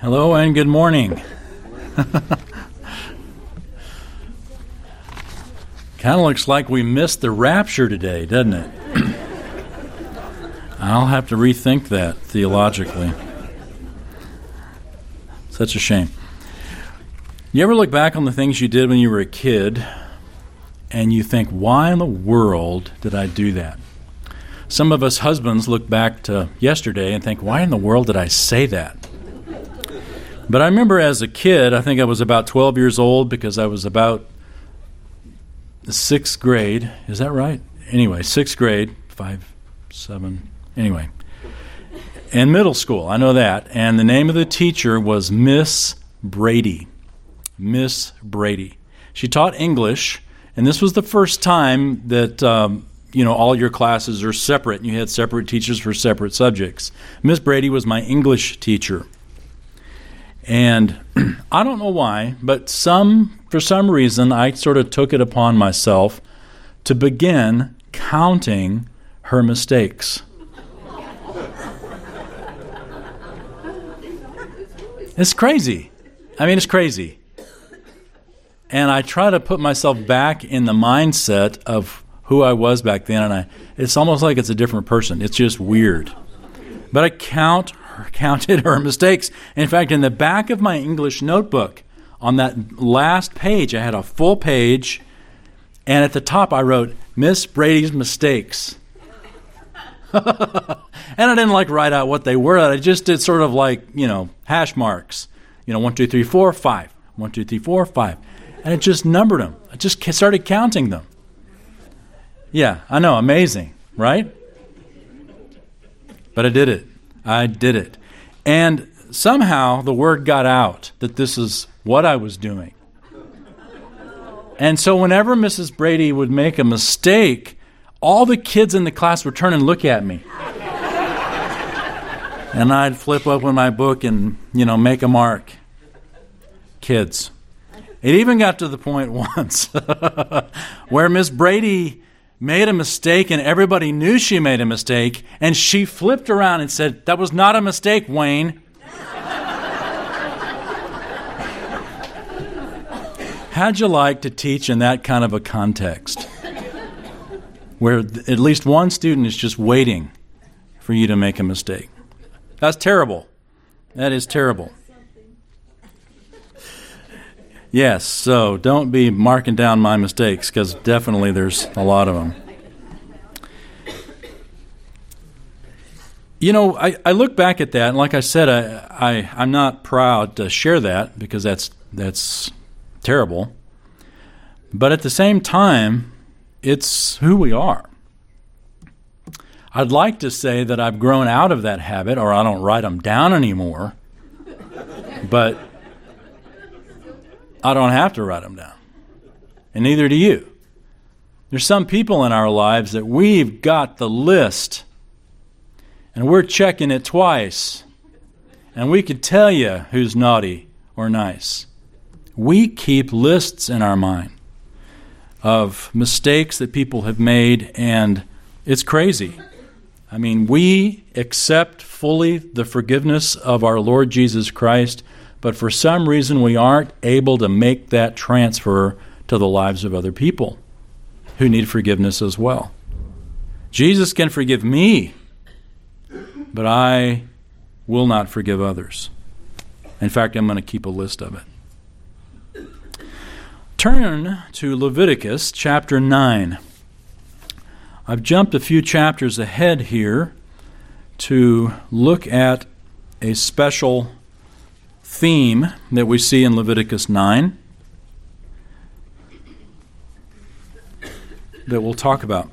Hello and good morning. kind of looks like we missed the rapture today, doesn't it? I'll have to rethink that theologically. Such a shame. You ever look back on the things you did when you were a kid and you think, why in the world did I do that? Some of us husbands look back to yesterday and think, why in the world did I say that? But I remember as a kid, I think I was about 12 years old because I was about sixth grade. Is that right? Anyway, sixth grade, five, seven, anyway. In middle school, I know that. And the name of the teacher was Miss Brady. Miss Brady. She taught English, and this was the first time that. Um, you know, all your classes are separate and you had separate teachers for separate subjects. Miss Brady was my English teacher. And I don't know why, but some for some reason I sort of took it upon myself to begin counting her mistakes. it's crazy. I mean, it's crazy. And I try to put myself back in the mindset of who I was back then, and I, it's almost like it's a different person. It's just weird. But I count counted her mistakes. In fact, in the back of my English notebook, on that last page, I had a full page, and at the top I wrote, Miss Brady's mistakes. and I didn't like write out what they were. I just did sort of like, you know, hash marks. You know, one, two, three, four, five. One, two, three, four, five. And it just numbered them. I just started counting them. Yeah, I know, amazing, right? But I did it. I did it. And somehow the word got out that this is what I was doing. And so whenever Mrs. Brady would make a mistake, all the kids in the class would turn and look at me. and I'd flip open my book and, you know, make a mark. Kids. It even got to the point once where Miss Brady made a mistake and everybody knew she made a mistake, and she flipped around and said, That was not a mistake, Wayne. How'd you like to teach in that kind of a context? Where at least one student is just waiting for you to make a mistake. That's terrible. That is terrible. Yes, so don't be marking down my mistakes because definitely there's a lot of them. You know, I, I look back at that, and like I said, I, I, I'm not proud to share that because that's, that's terrible. But at the same time, it's who we are. I'd like to say that I've grown out of that habit or I don't write them down anymore. But I don't have to write them down. And neither do you. There's some people in our lives that we've got the list and we're checking it twice. And we could tell you who's naughty or nice. We keep lists in our mind of mistakes that people have made, and it's crazy. I mean, we accept fully the forgiveness of our Lord Jesus Christ but for some reason we aren't able to make that transfer to the lives of other people who need forgiveness as well. Jesus can forgive me, but I will not forgive others. In fact, I'm going to keep a list of it. Turn to Leviticus chapter 9. I've jumped a few chapters ahead here to look at a special theme that we see in Leviticus 9 that we'll talk about.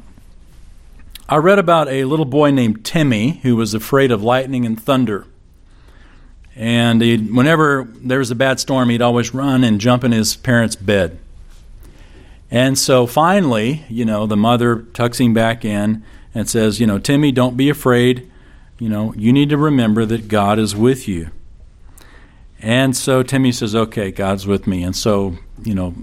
I read about a little boy named Timmy who was afraid of lightning and thunder. And whenever there was a bad storm, he'd always run and jump in his parents' bed. And so finally, you know, the mother tucks him back in and says, you know, Timmy, don't be afraid. You know, you need to remember that God is with you. And so Timmy says, okay, God's with me. And so, you know,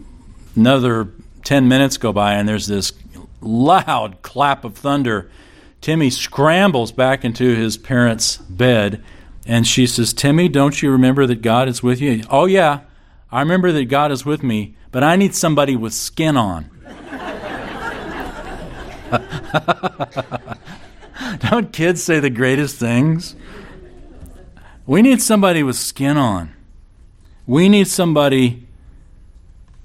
another 10 minutes go by, and there's this loud clap of thunder. Timmy scrambles back into his parents' bed, And she says, Timmy, don't you remember that God is with you? Oh, yeah, I remember that God is with me, but I need somebody with skin on. don't kids say the greatest things? We need somebody with skin on. We need somebody,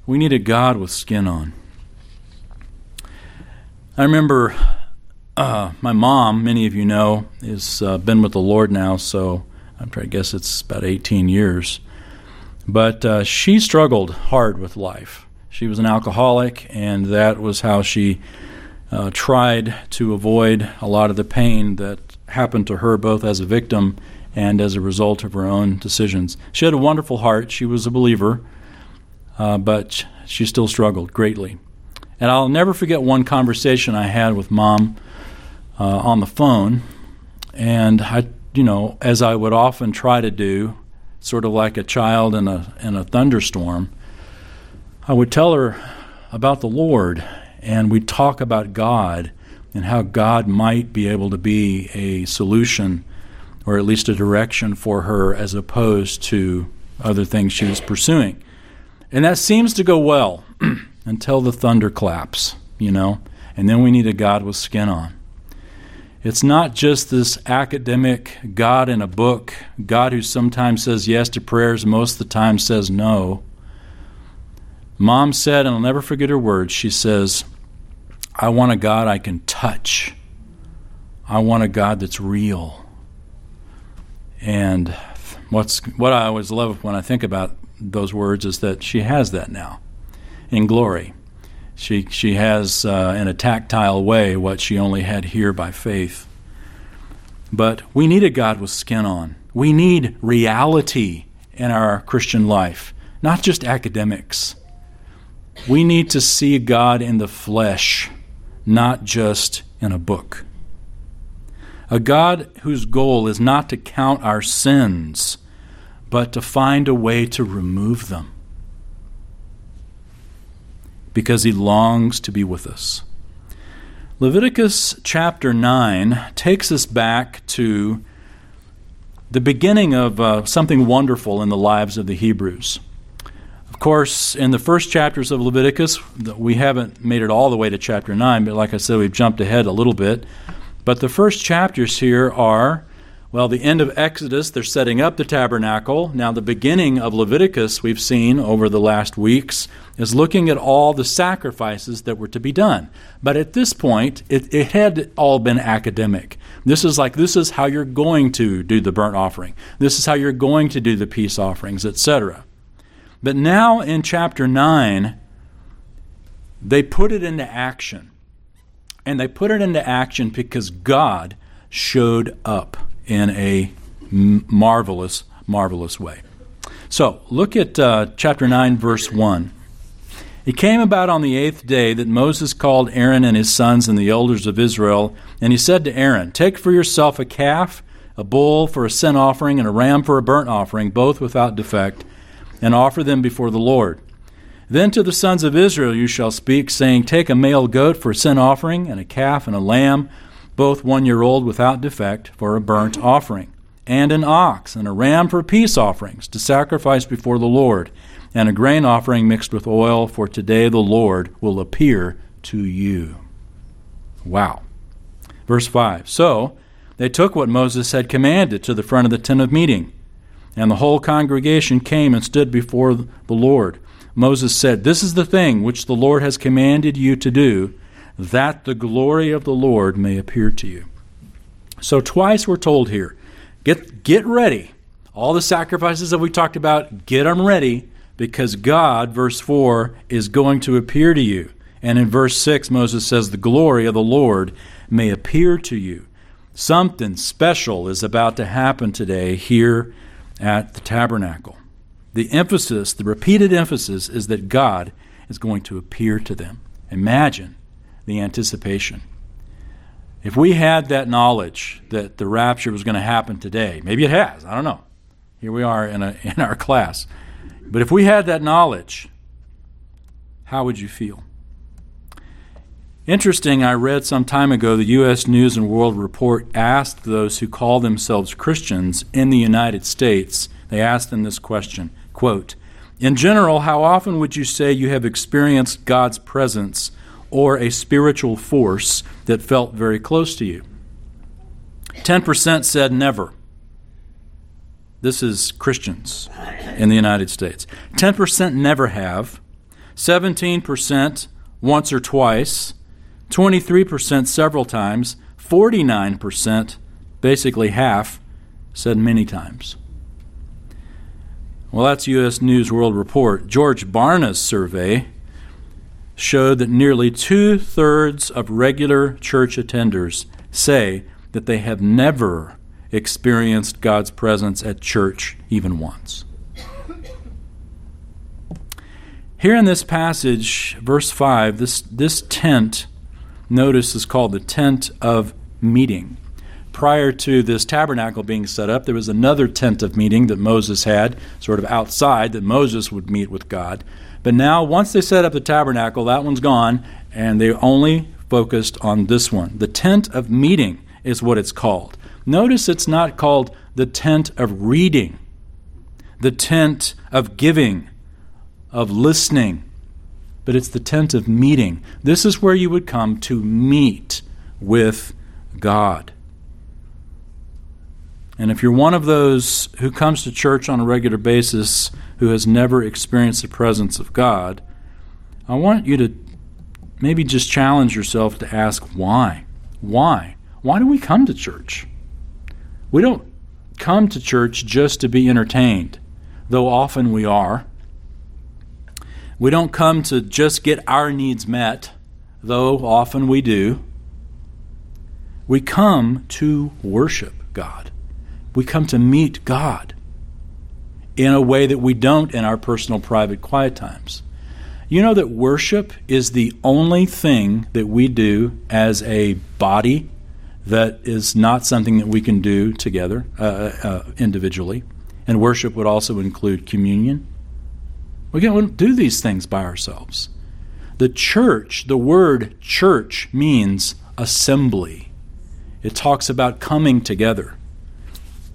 we need a God with skin on. I remember uh, my mom, many of you know, has uh, been with the Lord now, so I'm trying to guess it's about 18 years. But uh, she struggled hard with life. She was an alcoholic, and that was how she uh, tried to avoid a lot of the pain that happened to her, both as a victim and as a result of her own decisions. She had a wonderful heart. She was a believer, uh, but she still struggled greatly. And I'll never forget one conversation I had with mom uh, on the phone, and I, you know, as I would often try to do, sort of like a child in a in a thunderstorm, I would tell her about the Lord, and we'd talk about God and how God might be able to be a solution or at least a direction for her as opposed to other things she was pursuing. And that seems to go well until the thunder claps, you know, and then we need a God with skin on. It's not just this academic God in a book, God who sometimes says yes to prayers, most of the time says no. Mom said, and I'll never forget her words, she says, I want a God I can touch. I want a God that's real. And what's what I always love when I think about those words is that she has that now in glory. She, she has, uh, in a tactile way, what she only had here by faith. But we need a God with skin on. We need reality in our Christian life, not just academics. We need to see God in the flesh, not just in a book. A God whose goal is not to count our sins, but to find a way to remove them because he longs to be with us. Leviticus chapter 9 takes us back to the beginning of uh, something wonderful in the lives of the Hebrews. Of course, in the first chapters of Leviticus, we haven't made it all the way to chapter 9, but like I said, we've jumped ahead a little bit. But the first chapters here are well, the end of Exodus, they're setting up the tabernacle. Now, the beginning of Leviticus, we've seen over the last weeks, is looking at all the sacrifices that were to be done. But at this point, it, it had all been academic. This is like, this is how you're going to do the burnt offering, this is how you're going to do the peace offerings, etc. But now in chapter 9, they put it into action. And they put it into action because God showed up in a marvelous, marvelous way. So, look at uh, chapter 9, verse 1. It came about on the eighth day that Moses called Aaron and his sons and the elders of Israel, and he said to Aaron, Take for yourself a calf, a bull for a sin offering, and a ram for a burnt offering, both without defect, and offer them before the Lord. Then to the sons of Israel you shall speak, saying, Take a male goat for a sin offering, and a calf and a lamb both one year old without defect, for a burnt offering, and an ox and a ram for peace offerings to sacrifice before the Lord, and a grain offering mixed with oil, for today the Lord will appear to you. Wow. Verse 5 So they took what Moses had commanded to the front of the tent of meeting, and the whole congregation came and stood before the Lord. Moses said, This is the thing which the Lord has commanded you to do that the glory of the Lord may appear to you. So twice we're told here, get get ready. All the sacrifices that we talked about, get them ready because God, verse 4, is going to appear to you. And in verse 6, Moses says, The glory of the Lord may appear to you. Something special is about to happen today here at the tabernacle. The emphasis, the repeated emphasis, is that God is going to appear to them. Imagine the anticipation. If we had that knowledge that the rapture was going to happen today, maybe it has, I don't know. Here we are in, a, in our class. But if we had that knowledge, how would you feel? Interesting, I read some time ago the U.S. News and World Report asked those who call themselves Christians in the United States, they asked them this question quote, In general, how often would you say you have experienced God's presence or a spiritual force that felt very close to you? 10% said never. This is Christians in the United States. 10% never have. 17% once or twice. 23% several times, 49%, basically half, said many times. Well, that's U.S. News World Report. George Barna's survey showed that nearly two thirds of regular church attenders say that they have never experienced God's presence at church even once. Here in this passage, verse 5, this, this tent notice is called the tent of meeting. Prior to this tabernacle being set up, there was another tent of meeting that Moses had, sort of outside, that Moses would meet with God. But now, once they set up the tabernacle, that one's gone, and they only focused on this one. The tent of meeting is what it's called. Notice it's not called the tent of reading, the tent of giving, of listening, but it's the tent of meeting. This is where you would come to meet with God. And if you're one of those who comes to church on a regular basis who has never experienced the presence of God, I want you to maybe just challenge yourself to ask why. Why? Why do we come to church? We don't come to church just to be entertained, though often we are. We don't come to just get our needs met, though often we do. We come to worship God. We come to meet God in a way that we don't in our personal, private, quiet times. You know that worship is the only thing that we do as a body that is not something that we can do together uh, uh, individually. And worship would also include communion. We can't do these things by ourselves. The church, the word church means assembly. It talks about coming together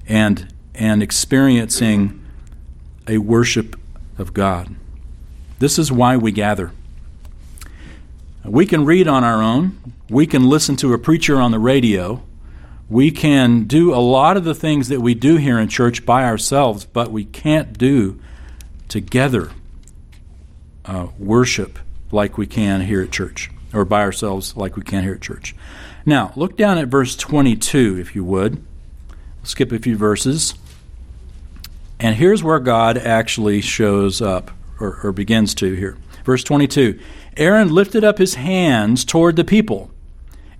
and, and experiencing a worship of God. This is why we gather. We can read on our own, we can listen to a preacher on the radio, we can do a lot of the things that we do here in church by ourselves, but we can't do together uh, worship like we can here at church, or by ourselves like we can here at church. Now, look down at verse 22, if you would. Skip a few verses. And here's where God actually shows up, or, or begins to here. Verse 22 Aaron lifted up his hands toward the people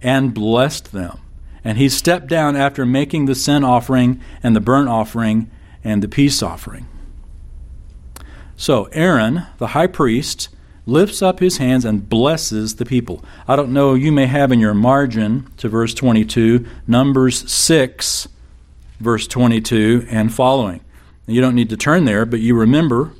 and blessed them. And he stepped down after making the sin offering and the burnt offering and the peace offering. So Aaron, the high priest, lifts up his hands and blesses the people. I don't know, you may have in your margin to verse 22, Numbers 6, verse 22 and following. You don't need to turn there, but you remember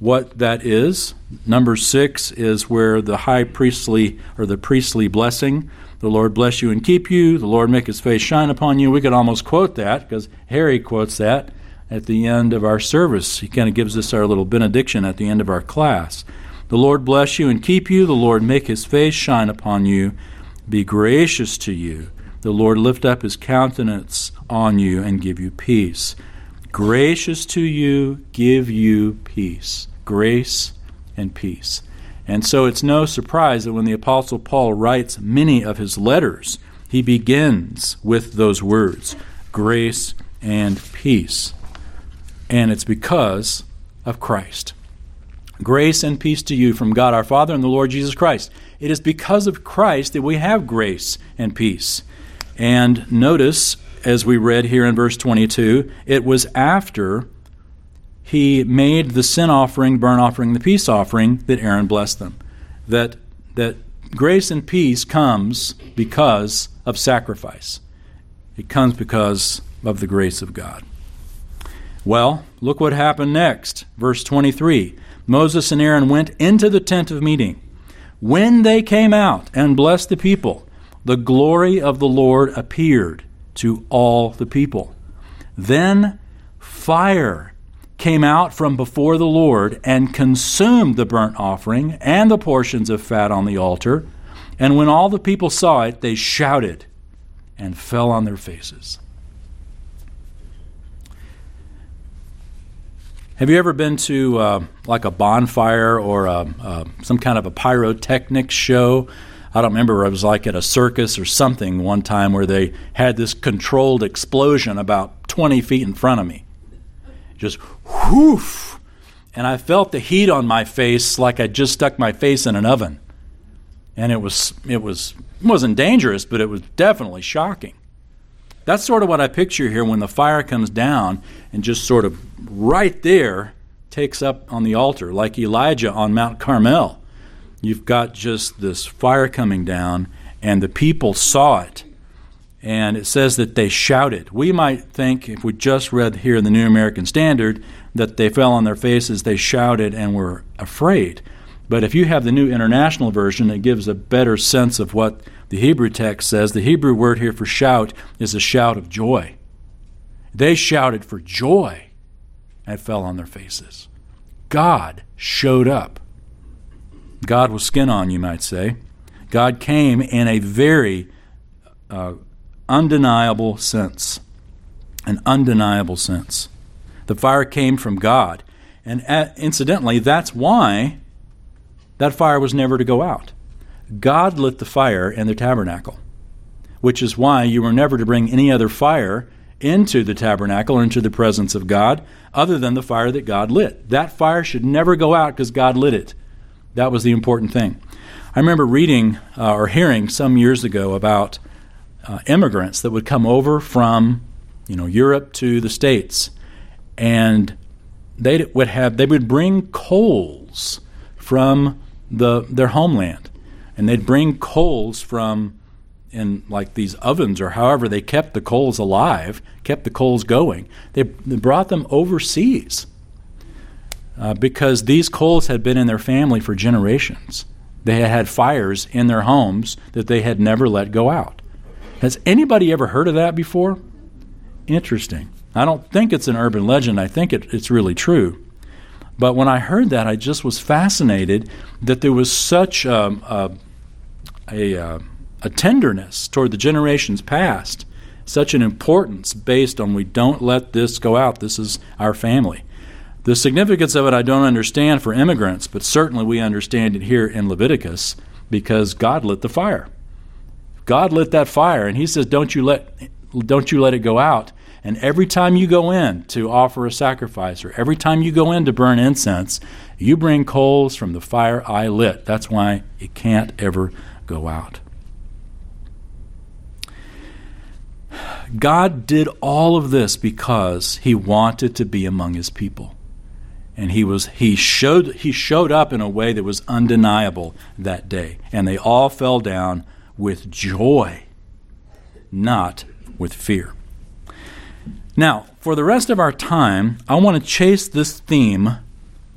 what that is. Number 6 is where the high priestly or the priestly blessing, the Lord bless you and keep you, the Lord make his face shine upon you. We could almost quote that because Harry quotes that at the end of our service. He kind of gives us our little benediction at the end of our class. The Lord bless you and keep you. The Lord make his face shine upon you, be gracious to you. The Lord lift up his countenance on you and give you peace. Gracious to you, give you peace. Grace and peace. And so it's no surprise that when the Apostle Paul writes many of his letters, he begins with those words grace and peace and it's because of Christ. Grace and peace to you from God our Father and the Lord Jesus Christ. It is because of Christ that we have grace and peace. And notice, as we read here in verse 22, it was after he made the sin offering, burnt offering, the peace offering that Aaron blessed them. That, that grace and peace comes because of sacrifice, it comes because of the grace of God. Well, look what happened next. Verse 23 Moses and Aaron went into the tent of meeting. When they came out and blessed the people, the glory of the Lord appeared to all the people. Then fire came out from before the Lord and consumed the burnt offering and the portions of fat on the altar. And when all the people saw it, they shouted and fell on their faces. Have you ever been to uh, like a bonfire or a, uh, some kind of a pyrotechnics show? I don't remember. It was like at a circus or something one time where they had this controlled explosion about 20 feet in front of me just whoof. And I felt the heat on my face like I just stuck my face in an oven. And it was it was it wasn't dangerous, but it was definitely shocking. That's sort of what I picture here when the fire comes down and just sort of right there takes up on the altar, like Elijah on Mount Carmel. You've got just this fire coming down, and the people saw it and it says that they shouted. We might think, if we just read here in the New American Standard, that they fell on their faces, they shouted, and were afraid. But if you have the New International Version, it gives a better sense of what the Hebrew text says. The Hebrew word here for shout is a shout of joy. They shouted for joy and fell on their faces. God showed up. God was skin on, you might say. God came in a very uh, undeniable sense. An undeniable sense. The fire came from God. And uh, incidentally, that's why that fire was never to go out. God lit the fire in the tabernacle, which is why you were never to bring any other fire into the tabernacle or into the presence of God other than the fire that God lit. That fire should never go out because God lit it. That was the important thing. I remember reading uh, or hearing some years ago about uh, immigrants that would come over from you know Europe to the states, and they would have they would bring coals from the their homeland, and they'd bring coals from in like these ovens or however they kept the coals alive, kept the coals going. They, they brought them overseas uh, because these coals had been in their family for generations. They had had fires in their homes that they had never let go out. Has anybody ever heard of that before? Interesting. I don't think it's an urban legend. I think it, it's really true. But when I heard that, I just was fascinated that there was such um, a, a, uh, a tenderness toward the generations past, such an importance based on we don't let this go out. This is our family. The significance of it I don't understand for immigrants, but certainly we understand it here in Leviticus because God lit the fire. God lit that fire, and He says, "Don't you let, don't you let it go out." And every time you go in to offer a sacrifice, or every time you go in to burn incense, you bring coals from the fire I lit. That's why it can't ever go out. God did all of this because he wanted to be among his people. And he was he showed he showed up in a way that was undeniable that day. And they all fell down with joy, not with fear. Now, for the rest of our time, I want to chase this theme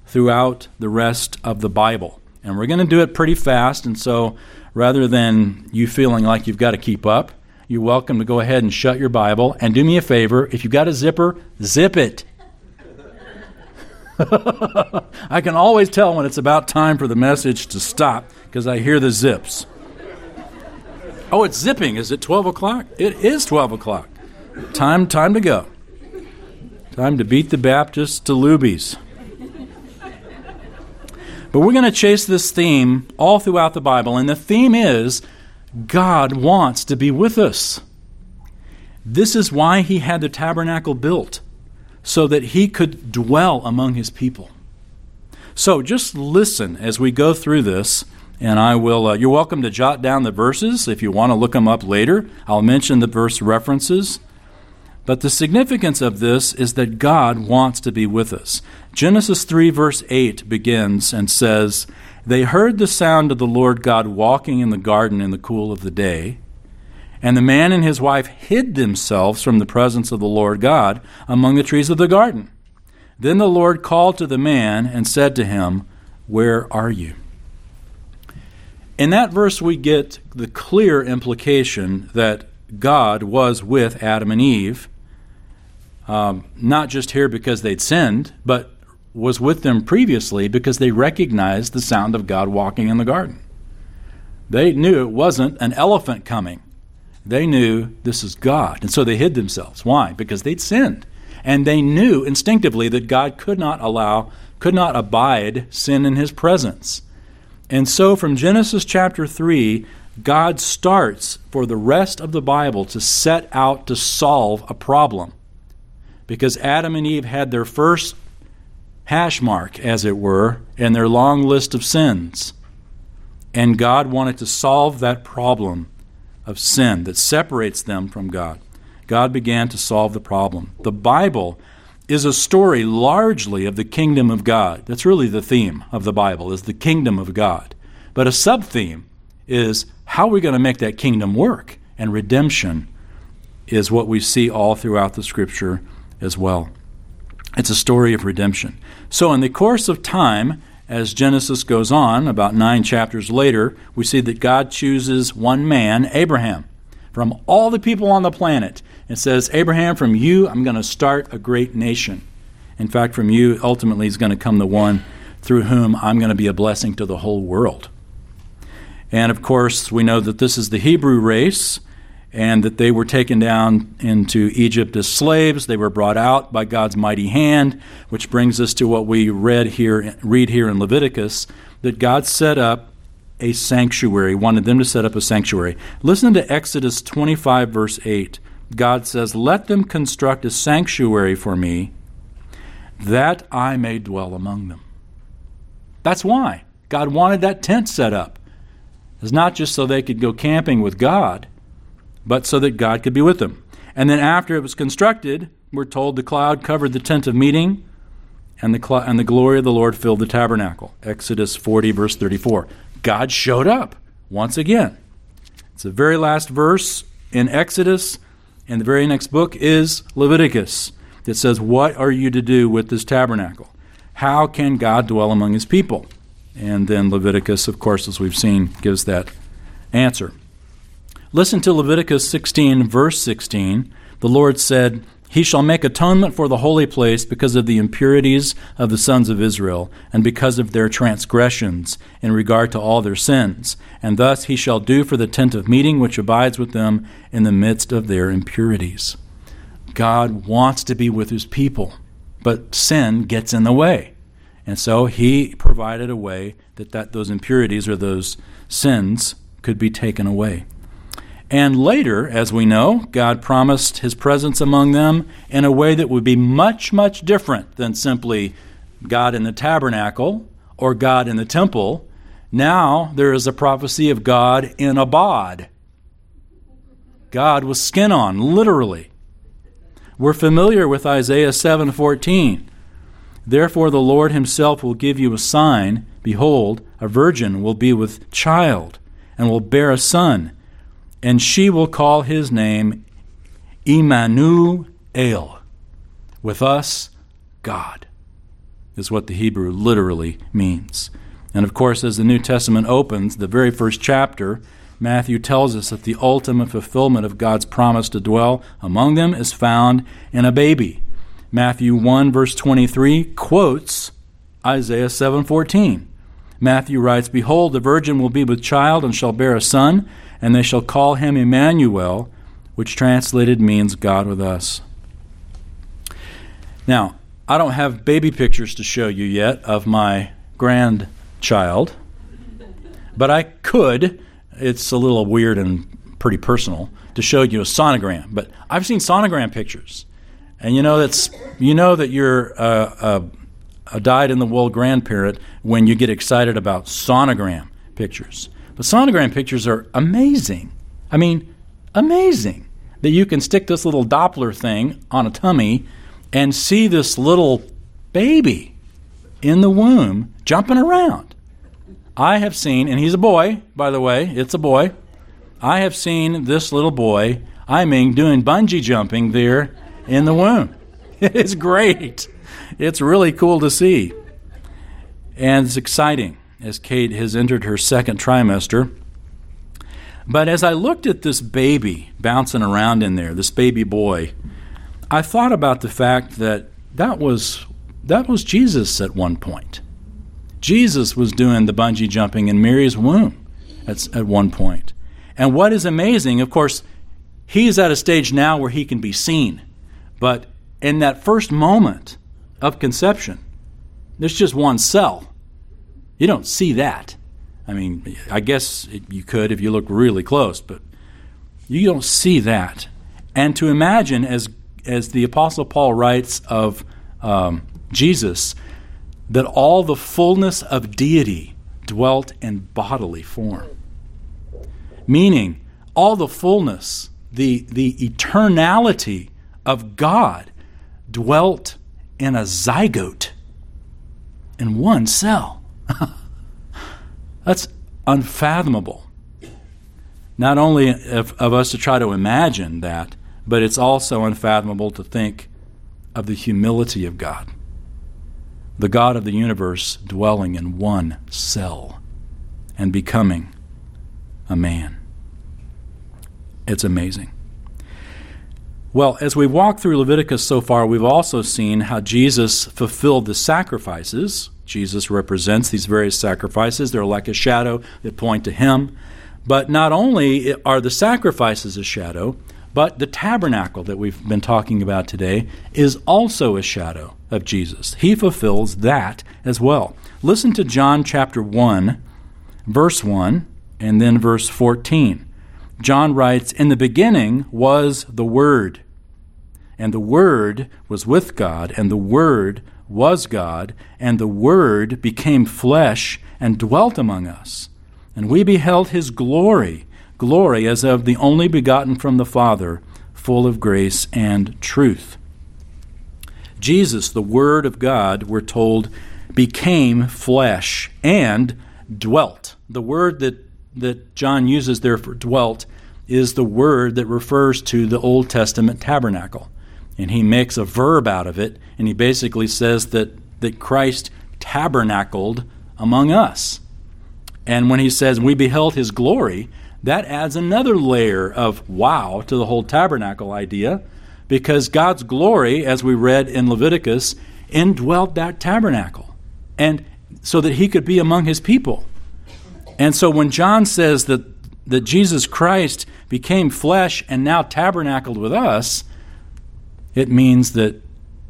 throughout the rest of the Bible. And we're going to do it pretty fast, and so rather than you feeling like you've got to keep up, you're welcome to go ahead and shut your Bible and do me a favor. If you've got a zipper, zip it. I can always tell when it's about time for the message to stop because I hear the zips. Oh, it's zipping. Is it 12 o'clock? It is 12 o'clock. Time, time to go. Time to beat the Baptists to Luby's. But we're going to chase this theme all throughout the Bible, and the theme is God wants to be with us. This is why he had the tabernacle built, so that he could dwell among his people. So just listen as we go through this and I will. Uh, you're welcome to jot down the verses if you want to look them up later. I'll mention the verse references. But the significance of this is that God wants to be with us. Genesis 3, verse 8 begins and says, They heard the sound of the Lord God walking in the garden in the cool of the day. And the man and his wife hid themselves from the presence of the Lord God among the trees of the garden. Then the Lord called to the man and said to him, Where are you? In that verse, we get the clear implication that God was with Adam and Eve, um, not just here because they'd sinned, but was with them previously because they recognized the sound of God walking in the garden. They knew it wasn't an elephant coming. They knew this is God. And so they hid themselves. Why? Because they'd sinned. And they knew instinctively that God could not allow, could not abide sin in his presence. And so from Genesis chapter 3, God starts for the rest of the Bible to set out to solve a problem. Because Adam and Eve had their first hash mark, as it were, in their long list of sins. And God wanted to solve that problem of sin that separates them from God. God began to solve the problem. The Bible is a story largely of the kingdom of God. That's really the theme of the Bible is the kingdom of God. But a sub-theme is how are we going to make that kingdom work? And redemption is what we see all throughout the scripture as well. It's a story of redemption. So, in the course of time, as Genesis goes on, about nine chapters later, we see that God chooses one man, Abraham, from all the people on the planet. and says, Abraham, from you, I'm going to start a great nation. In fact, from you, ultimately, is going to come the one through whom I'm going to be a blessing to the whole world. And of course, we know that this is the Hebrew race and that they were taken down into Egypt as slaves. They were brought out by God's mighty hand, which brings us to what we read here, read here in Leviticus that God set up a sanctuary, wanted them to set up a sanctuary. Listen to Exodus 25, verse 8. God says, Let them construct a sanctuary for me, that I may dwell among them. That's why God wanted that tent set up. It's not just so they could go camping with God, but so that God could be with them. And then after it was constructed, we're told the cloud covered the tent of meeting, and the, cl- and the glory of the Lord filled the tabernacle. Exodus 40, verse 34. God showed up once again. It's the very last verse in Exodus, and the very next book is Leviticus that says, What are you to do with this tabernacle? How can God dwell among his people? And then Leviticus, of course, as we've seen, gives that answer. Listen to Leviticus 16, verse 16. The Lord said, He shall make atonement for the holy place because of the impurities of the sons of Israel, and because of their transgressions in regard to all their sins. And thus he shall do for the tent of meeting which abides with them in the midst of their impurities. God wants to be with his people, but sin gets in the way. And so he provided a way that, that those impurities or those sins could be taken away. And later, as we know, God promised his presence among them in a way that would be much, much different than simply God in the tabernacle or God in the temple. Now there is a prophecy of God in a bod. God with skin on, literally. We're familiar with Isaiah 7:14. Therefore the Lord himself will give you a sign, behold, a virgin will be with child and will bear a son and she will call his name Emmanuel. With us, God, is what the Hebrew literally means. And of course, as the New Testament opens, the very first chapter, Matthew tells us that the ultimate fulfillment of God's promise to dwell among them is found in a baby. Matthew 1 verse 23 quotes Isaiah 7:14. Matthew writes, "Behold, the virgin will be with child and shall bear a son, and they shall call him Emmanuel, which translated means God with us. Now, I don't have baby pictures to show you yet of my grandchild, but I could. It's a little weird and pretty personal to show you a sonogram, but I've seen sonogram pictures. And you know that's you know that you're uh, uh, a, a, a dyed in the wool grandparent when you get excited about sonogram pictures. But sonogram pictures are amazing. I mean, amazing that you can stick this little Doppler thing on a tummy and see this little baby in the womb jumping around. I have seen, and he's a boy, by the way, it's a boy. I have seen this little boy, I mean, doing bungee jumping there in the womb. It's great. It's really cool to see. And it's exciting. As Kate has entered her second trimester. But as I looked at this baby bouncing around in there, this baby boy, I thought about the fact that that was that was Jesus at one point. Jesus was doing the bungee jumping in Mary's womb at, at one point. And what is amazing, of course, he's at a stage now where he can be seen. But in that first moment of conception, there's just one cell. You don't see that. I mean, I guess you could if you look really close, but you don't see that. And to imagine, as as the Apostle Paul writes of um, Jesus, that all the fullness of deity dwelt in bodily form. Meaning, all the fullness, the, the eternality of God dwelt in a zygote, in one cell. That's unfathomable. Not only of, of us to try to imagine that, but it's also unfathomable to think of the humility of God. The God of the universe dwelling in one cell and becoming a man. It's amazing. Well, as we walk through Leviticus so far, we've also seen how Jesus fulfilled the sacrifices. Jesus represents these various sacrifices. They're like a shadow that point to him. But not only are the sacrifices a shadow, but the tabernacle that we've been talking about today is also a shadow of Jesus. He fulfills that as well. Listen to John chapter 1, verse 1, and then verse 14. John writes, In the beginning was the Word, and the Word was with God, and the Word was God, and the Word became flesh and dwelt among us. And we beheld his glory glory as of the only begotten from the Father, full of grace and truth. Jesus, the Word of God, we're told, became flesh and dwelt. The word that, that John uses there for dwelt is the word that refers to the Old Testament tabernacle. And he makes a verb out of it, and he basically says that, that Christ tabernacled among us. And when he says, We beheld his glory, that adds another layer of wow to the whole tabernacle idea because God's glory, as we read in Leviticus, indwelt that tabernacle and so that he could be among his people. And so when John says that, that Jesus Christ became flesh and now tabernacled with us, it means that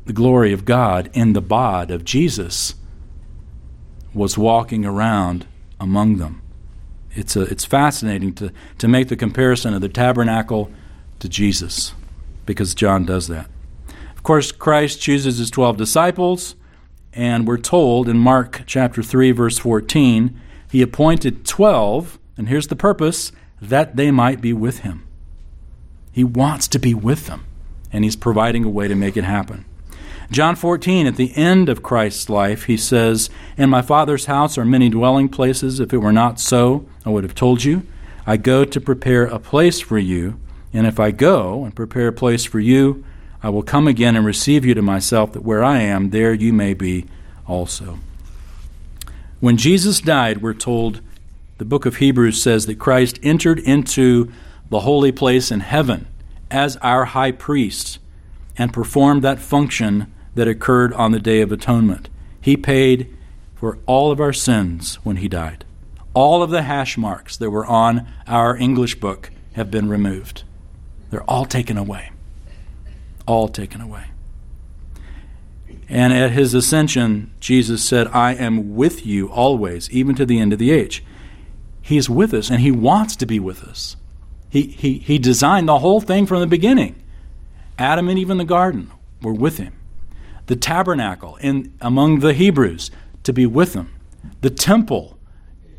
the glory of God in the bod of Jesus was walking around among them it's, a, it's fascinating to, to make the comparison of the tabernacle to Jesus because John does that. Of course, Christ chooses his 12 disciples, and we're told in Mark chapter 3, verse 14, he appointed 12, and here's the purpose that they might be with him. He wants to be with them, and he's providing a way to make it happen. John 14, at the end of Christ's life, he says, In my Father's house are many dwelling places. If it were not so, I would have told you. I go to prepare a place for you. And if I go and prepare a place for you, I will come again and receive you to myself, that where I am, there you may be also. When Jesus died, we're told, the book of Hebrews says that Christ entered into the holy place in heaven as our high priest and performed that function that occurred on the Day of Atonement. He paid for all of our sins when he died. All of the hash marks that were on our English book have been removed. They're all taken away. All taken away. And at his ascension, Jesus said, I am with you always, even to the end of the age. He is with us, and he wants to be with us. He, he, designed the whole thing from the beginning. Adam and Eve in the garden were with him the tabernacle in, among the Hebrews to be with them, the temple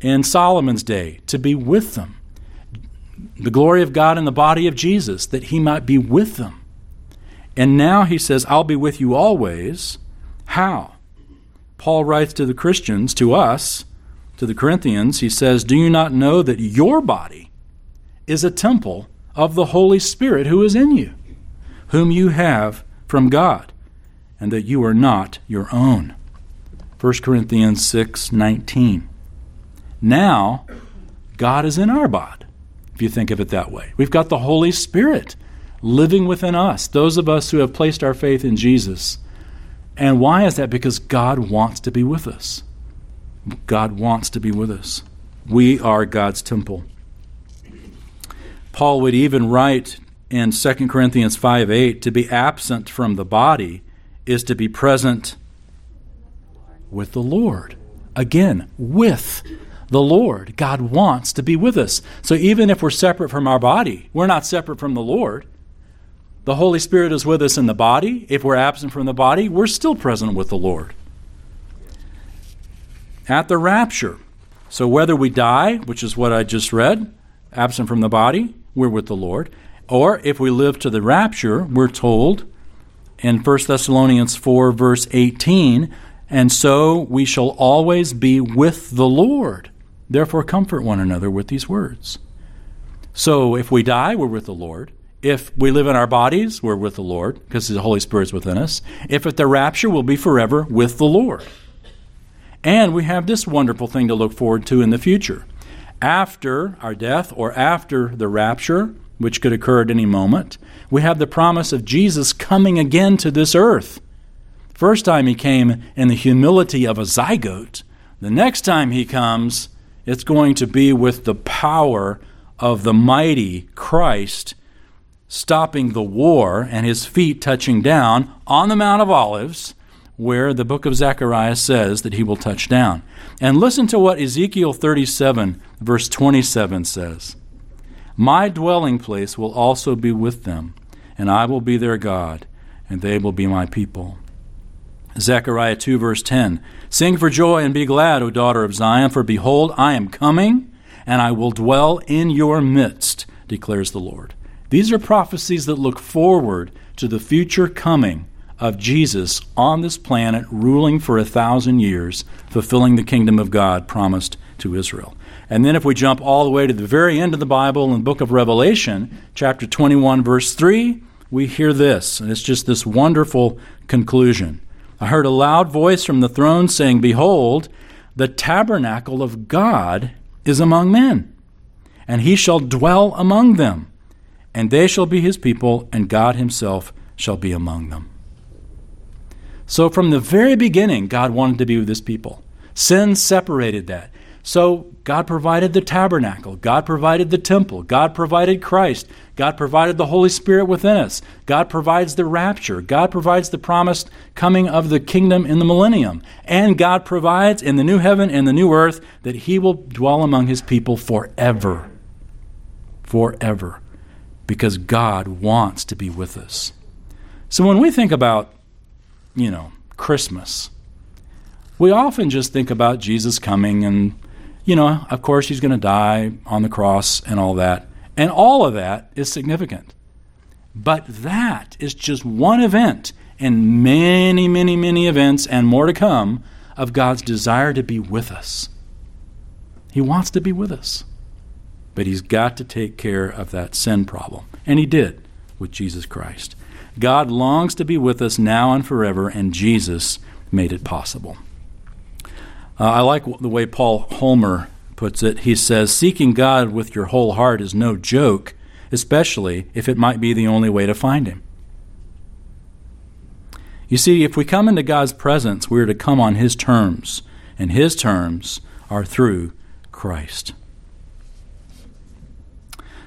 in Solomon's day to be with them, the glory of God in the body of Jesus that he might be with them. And now he says, I'll be with you always. How? Paul writes to the Christians, to us, to the Corinthians, he says, Do you not know that your body is a temple of the Holy Spirit who is in you, whom you have from God? and that you are not your own. 1 Corinthians 6:19. Now, God is in our bod, if you think of it that way. We've got the Holy Spirit living within us, those of us who have placed our faith in Jesus. And why is that? Because God wants to be with us. God wants to be with us. We are God's temple. Paul would even write in 2 Corinthians 5 8 to be absent from the body is to be present with the Lord. Again, with the Lord. God wants to be with us. So even if we're separate from our body, we're not separate from the Lord. The Holy Spirit is with us in the body. If we're absent from the body, we're still present with the Lord. At the rapture, so whether we die, which is what I just read, absent from the body, we're with the Lord, or if we live to the rapture, we're told in 1 Thessalonians 4, verse 18, and so we shall always be with the Lord. Therefore, comfort one another with these words. So, if we die, we're with the Lord. If we live in our bodies, we're with the Lord because the Holy Spirit's within us. If at the rapture, we'll be forever with the Lord. And we have this wonderful thing to look forward to in the future. After our death or after the rapture, which could occur at any moment, we have the promise of Jesus coming again to this earth. First time he came in the humility of a zygote. The next time he comes, it's going to be with the power of the mighty Christ stopping the war and his feet touching down on the Mount of Olives, where the book of Zechariah says that he will touch down. And listen to what Ezekiel 37, verse 27 says My dwelling place will also be with them, and I will be their God, and they will be my people. Zechariah 2, verse 10 Sing for joy and be glad, O daughter of Zion, for behold, I am coming, and I will dwell in your midst, declares the Lord. These are prophecies that look forward to the future coming of Jesus on this planet, ruling for a thousand years, fulfilling the kingdom of God promised to Israel. And then, if we jump all the way to the very end of the Bible in the book of Revelation, chapter 21, verse 3, we hear this, and it's just this wonderful conclusion. I heard a loud voice from the throne saying, Behold, the tabernacle of God is among men, and he shall dwell among them and they shall be his people, and God himself shall be among them. So, from the very beginning, God wanted to be with his people. Sin separated that. So, God provided the tabernacle, God provided the temple, God provided Christ, God provided the Holy Spirit within us, God provides the rapture, God provides the promised coming of the kingdom in the millennium, and God provides in the new heaven and the new earth that he will dwell among his people forever. Forever because God wants to be with us. So when we think about, you know, Christmas, we often just think about Jesus coming and, you know, of course he's going to die on the cross and all that. And all of that is significant. But that is just one event in many, many, many events and more to come of God's desire to be with us. He wants to be with us. But he's got to take care of that sin problem. And he did with Jesus Christ. God longs to be with us now and forever, and Jesus made it possible. Uh, I like the way Paul Homer puts it. He says, Seeking God with your whole heart is no joke, especially if it might be the only way to find Him. You see, if we come into God's presence, we are to come on His terms, and His terms are through Christ.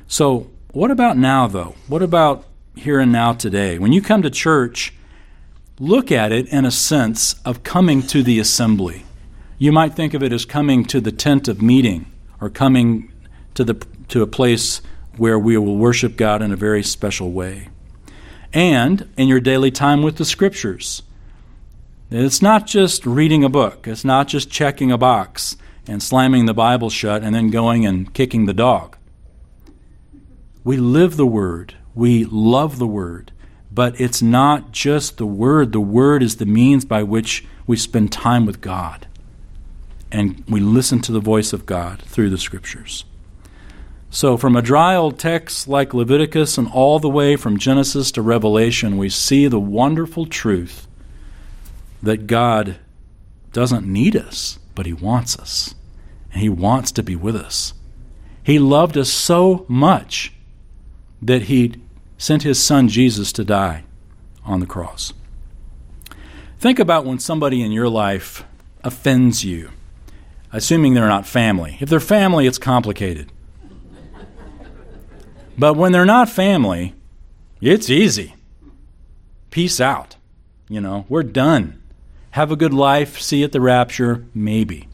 So, what about now, though? What about here and now today? When you come to church, look at it in a sense of coming to the assembly. You might think of it as coming to the tent of meeting or coming to, the, to a place where we will worship God in a very special way. And in your daily time with the scriptures. It's not just reading a book, it's not just checking a box and slamming the Bible shut and then going and kicking the dog. We live the Word, we love the Word, but it's not just the Word. The Word is the means by which we spend time with God and we listen to the voice of God through the Scriptures. So, from a dry old text like Leviticus and all the way from Genesis to Revelation, we see the wonderful truth that God doesn't need us, but He wants us. and He wants to be with us. He loved us so much that He sent His Son Jesus to die on the cross. Think about when somebody in your life offends you, assuming they're not family. If they're family, it's complicated. But when they're not family, it's easy. Peace out. You know, we're done. Have a good life. See you at the rapture. Maybe.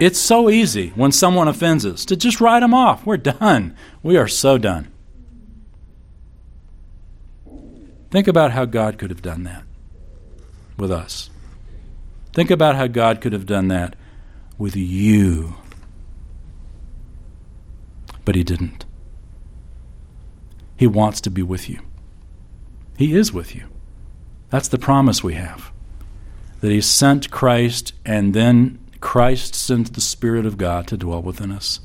It's so easy when someone offends us to just write them off. We're done. We are so done. Think about how God could have done that with us. Think about how God could have done that with you. But He didn't. He wants to be with you. He is with you. That's the promise we have. That He sent Christ, and then Christ sent the Spirit of God to dwell within us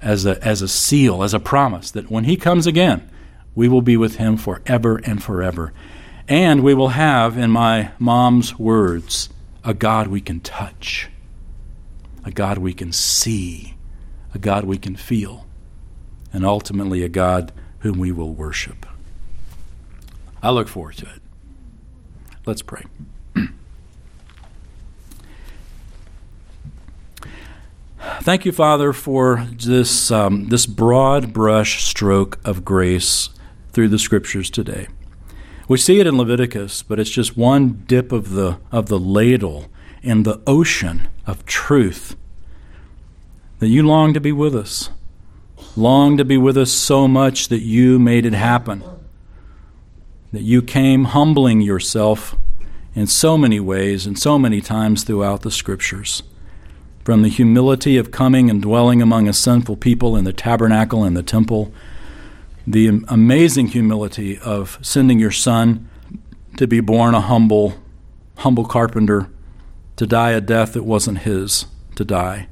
as a, as a seal, as a promise that when He comes again, we will be with Him forever and forever. And we will have, in my mom's words, a God we can touch, a God we can see, a God we can feel, and ultimately a God whom we will worship. I look forward to it. Let's pray. Thank you, Father, for this, um, this broad brush stroke of grace through the scriptures today. We see it in Leviticus, but it's just one dip of the, of the ladle in the ocean of truth that you long to be with us. Long to be with us so much that you made it happen that you came humbling yourself in so many ways and so many times throughout the scriptures. From the humility of coming and dwelling among a sinful people in the tabernacle and the temple, the amazing humility of sending your son to be born a humble, humble carpenter, to die a death that wasn't his to die,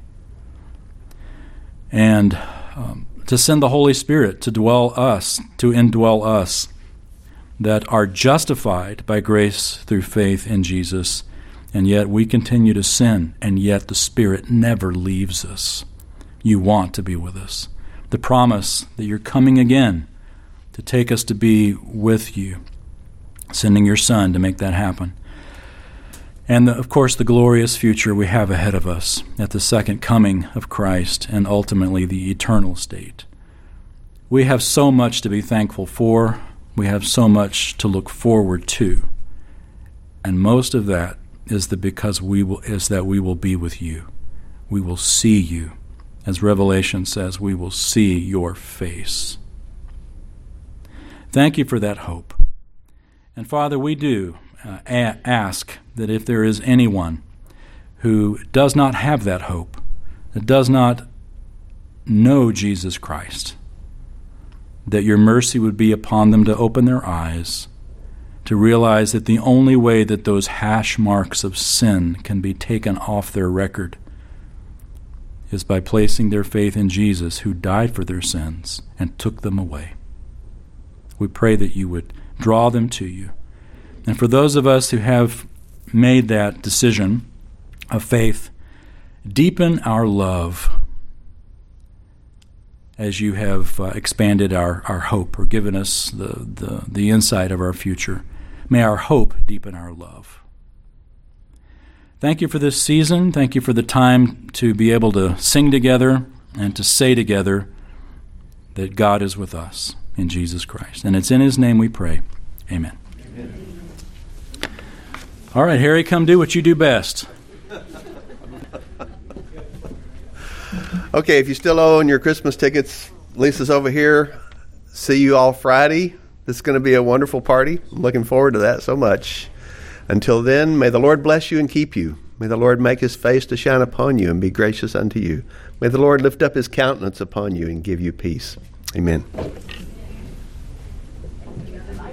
and um, to send the Holy Spirit to dwell us, to indwell us that are justified by grace through faith in Jesus, and yet we continue to sin, and yet the Spirit never leaves us. You want to be with us. The promise that you're coming again to take us to be with you, sending your Son to make that happen. And the, of course, the glorious future we have ahead of us at the second coming of Christ and ultimately the eternal state. We have so much to be thankful for we have so much to look forward to. And most of that is that because we will is that we will be with you. We will see you. As Revelation says, we will see your face. Thank you for that hope. And Father, we do uh, a- ask that if there is anyone who does not have that hope, that does not know Jesus Christ, that your mercy would be upon them to open their eyes, to realize that the only way that those hash marks of sin can be taken off their record is by placing their faith in Jesus, who died for their sins and took them away. We pray that you would draw them to you. And for those of us who have made that decision of faith, deepen our love as you have uh, expanded our, our hope or given us the, the, the insight of our future. May our hope deepen our love. Thank you for this season. Thank you for the time to be able to sing together and to say together that God is with us in Jesus Christ. And it's in His name we pray. Amen. Amen. All right, Harry, come do what you do best. Okay, if you still own your Christmas tickets, Lisa's over here. See you all Friday. This is going to be a wonderful party. I'm looking forward to that so much. Until then, may the Lord bless you and keep you. May the Lord make his face to shine upon you and be gracious unto you. May the Lord lift up his countenance upon you and give you peace. Amen.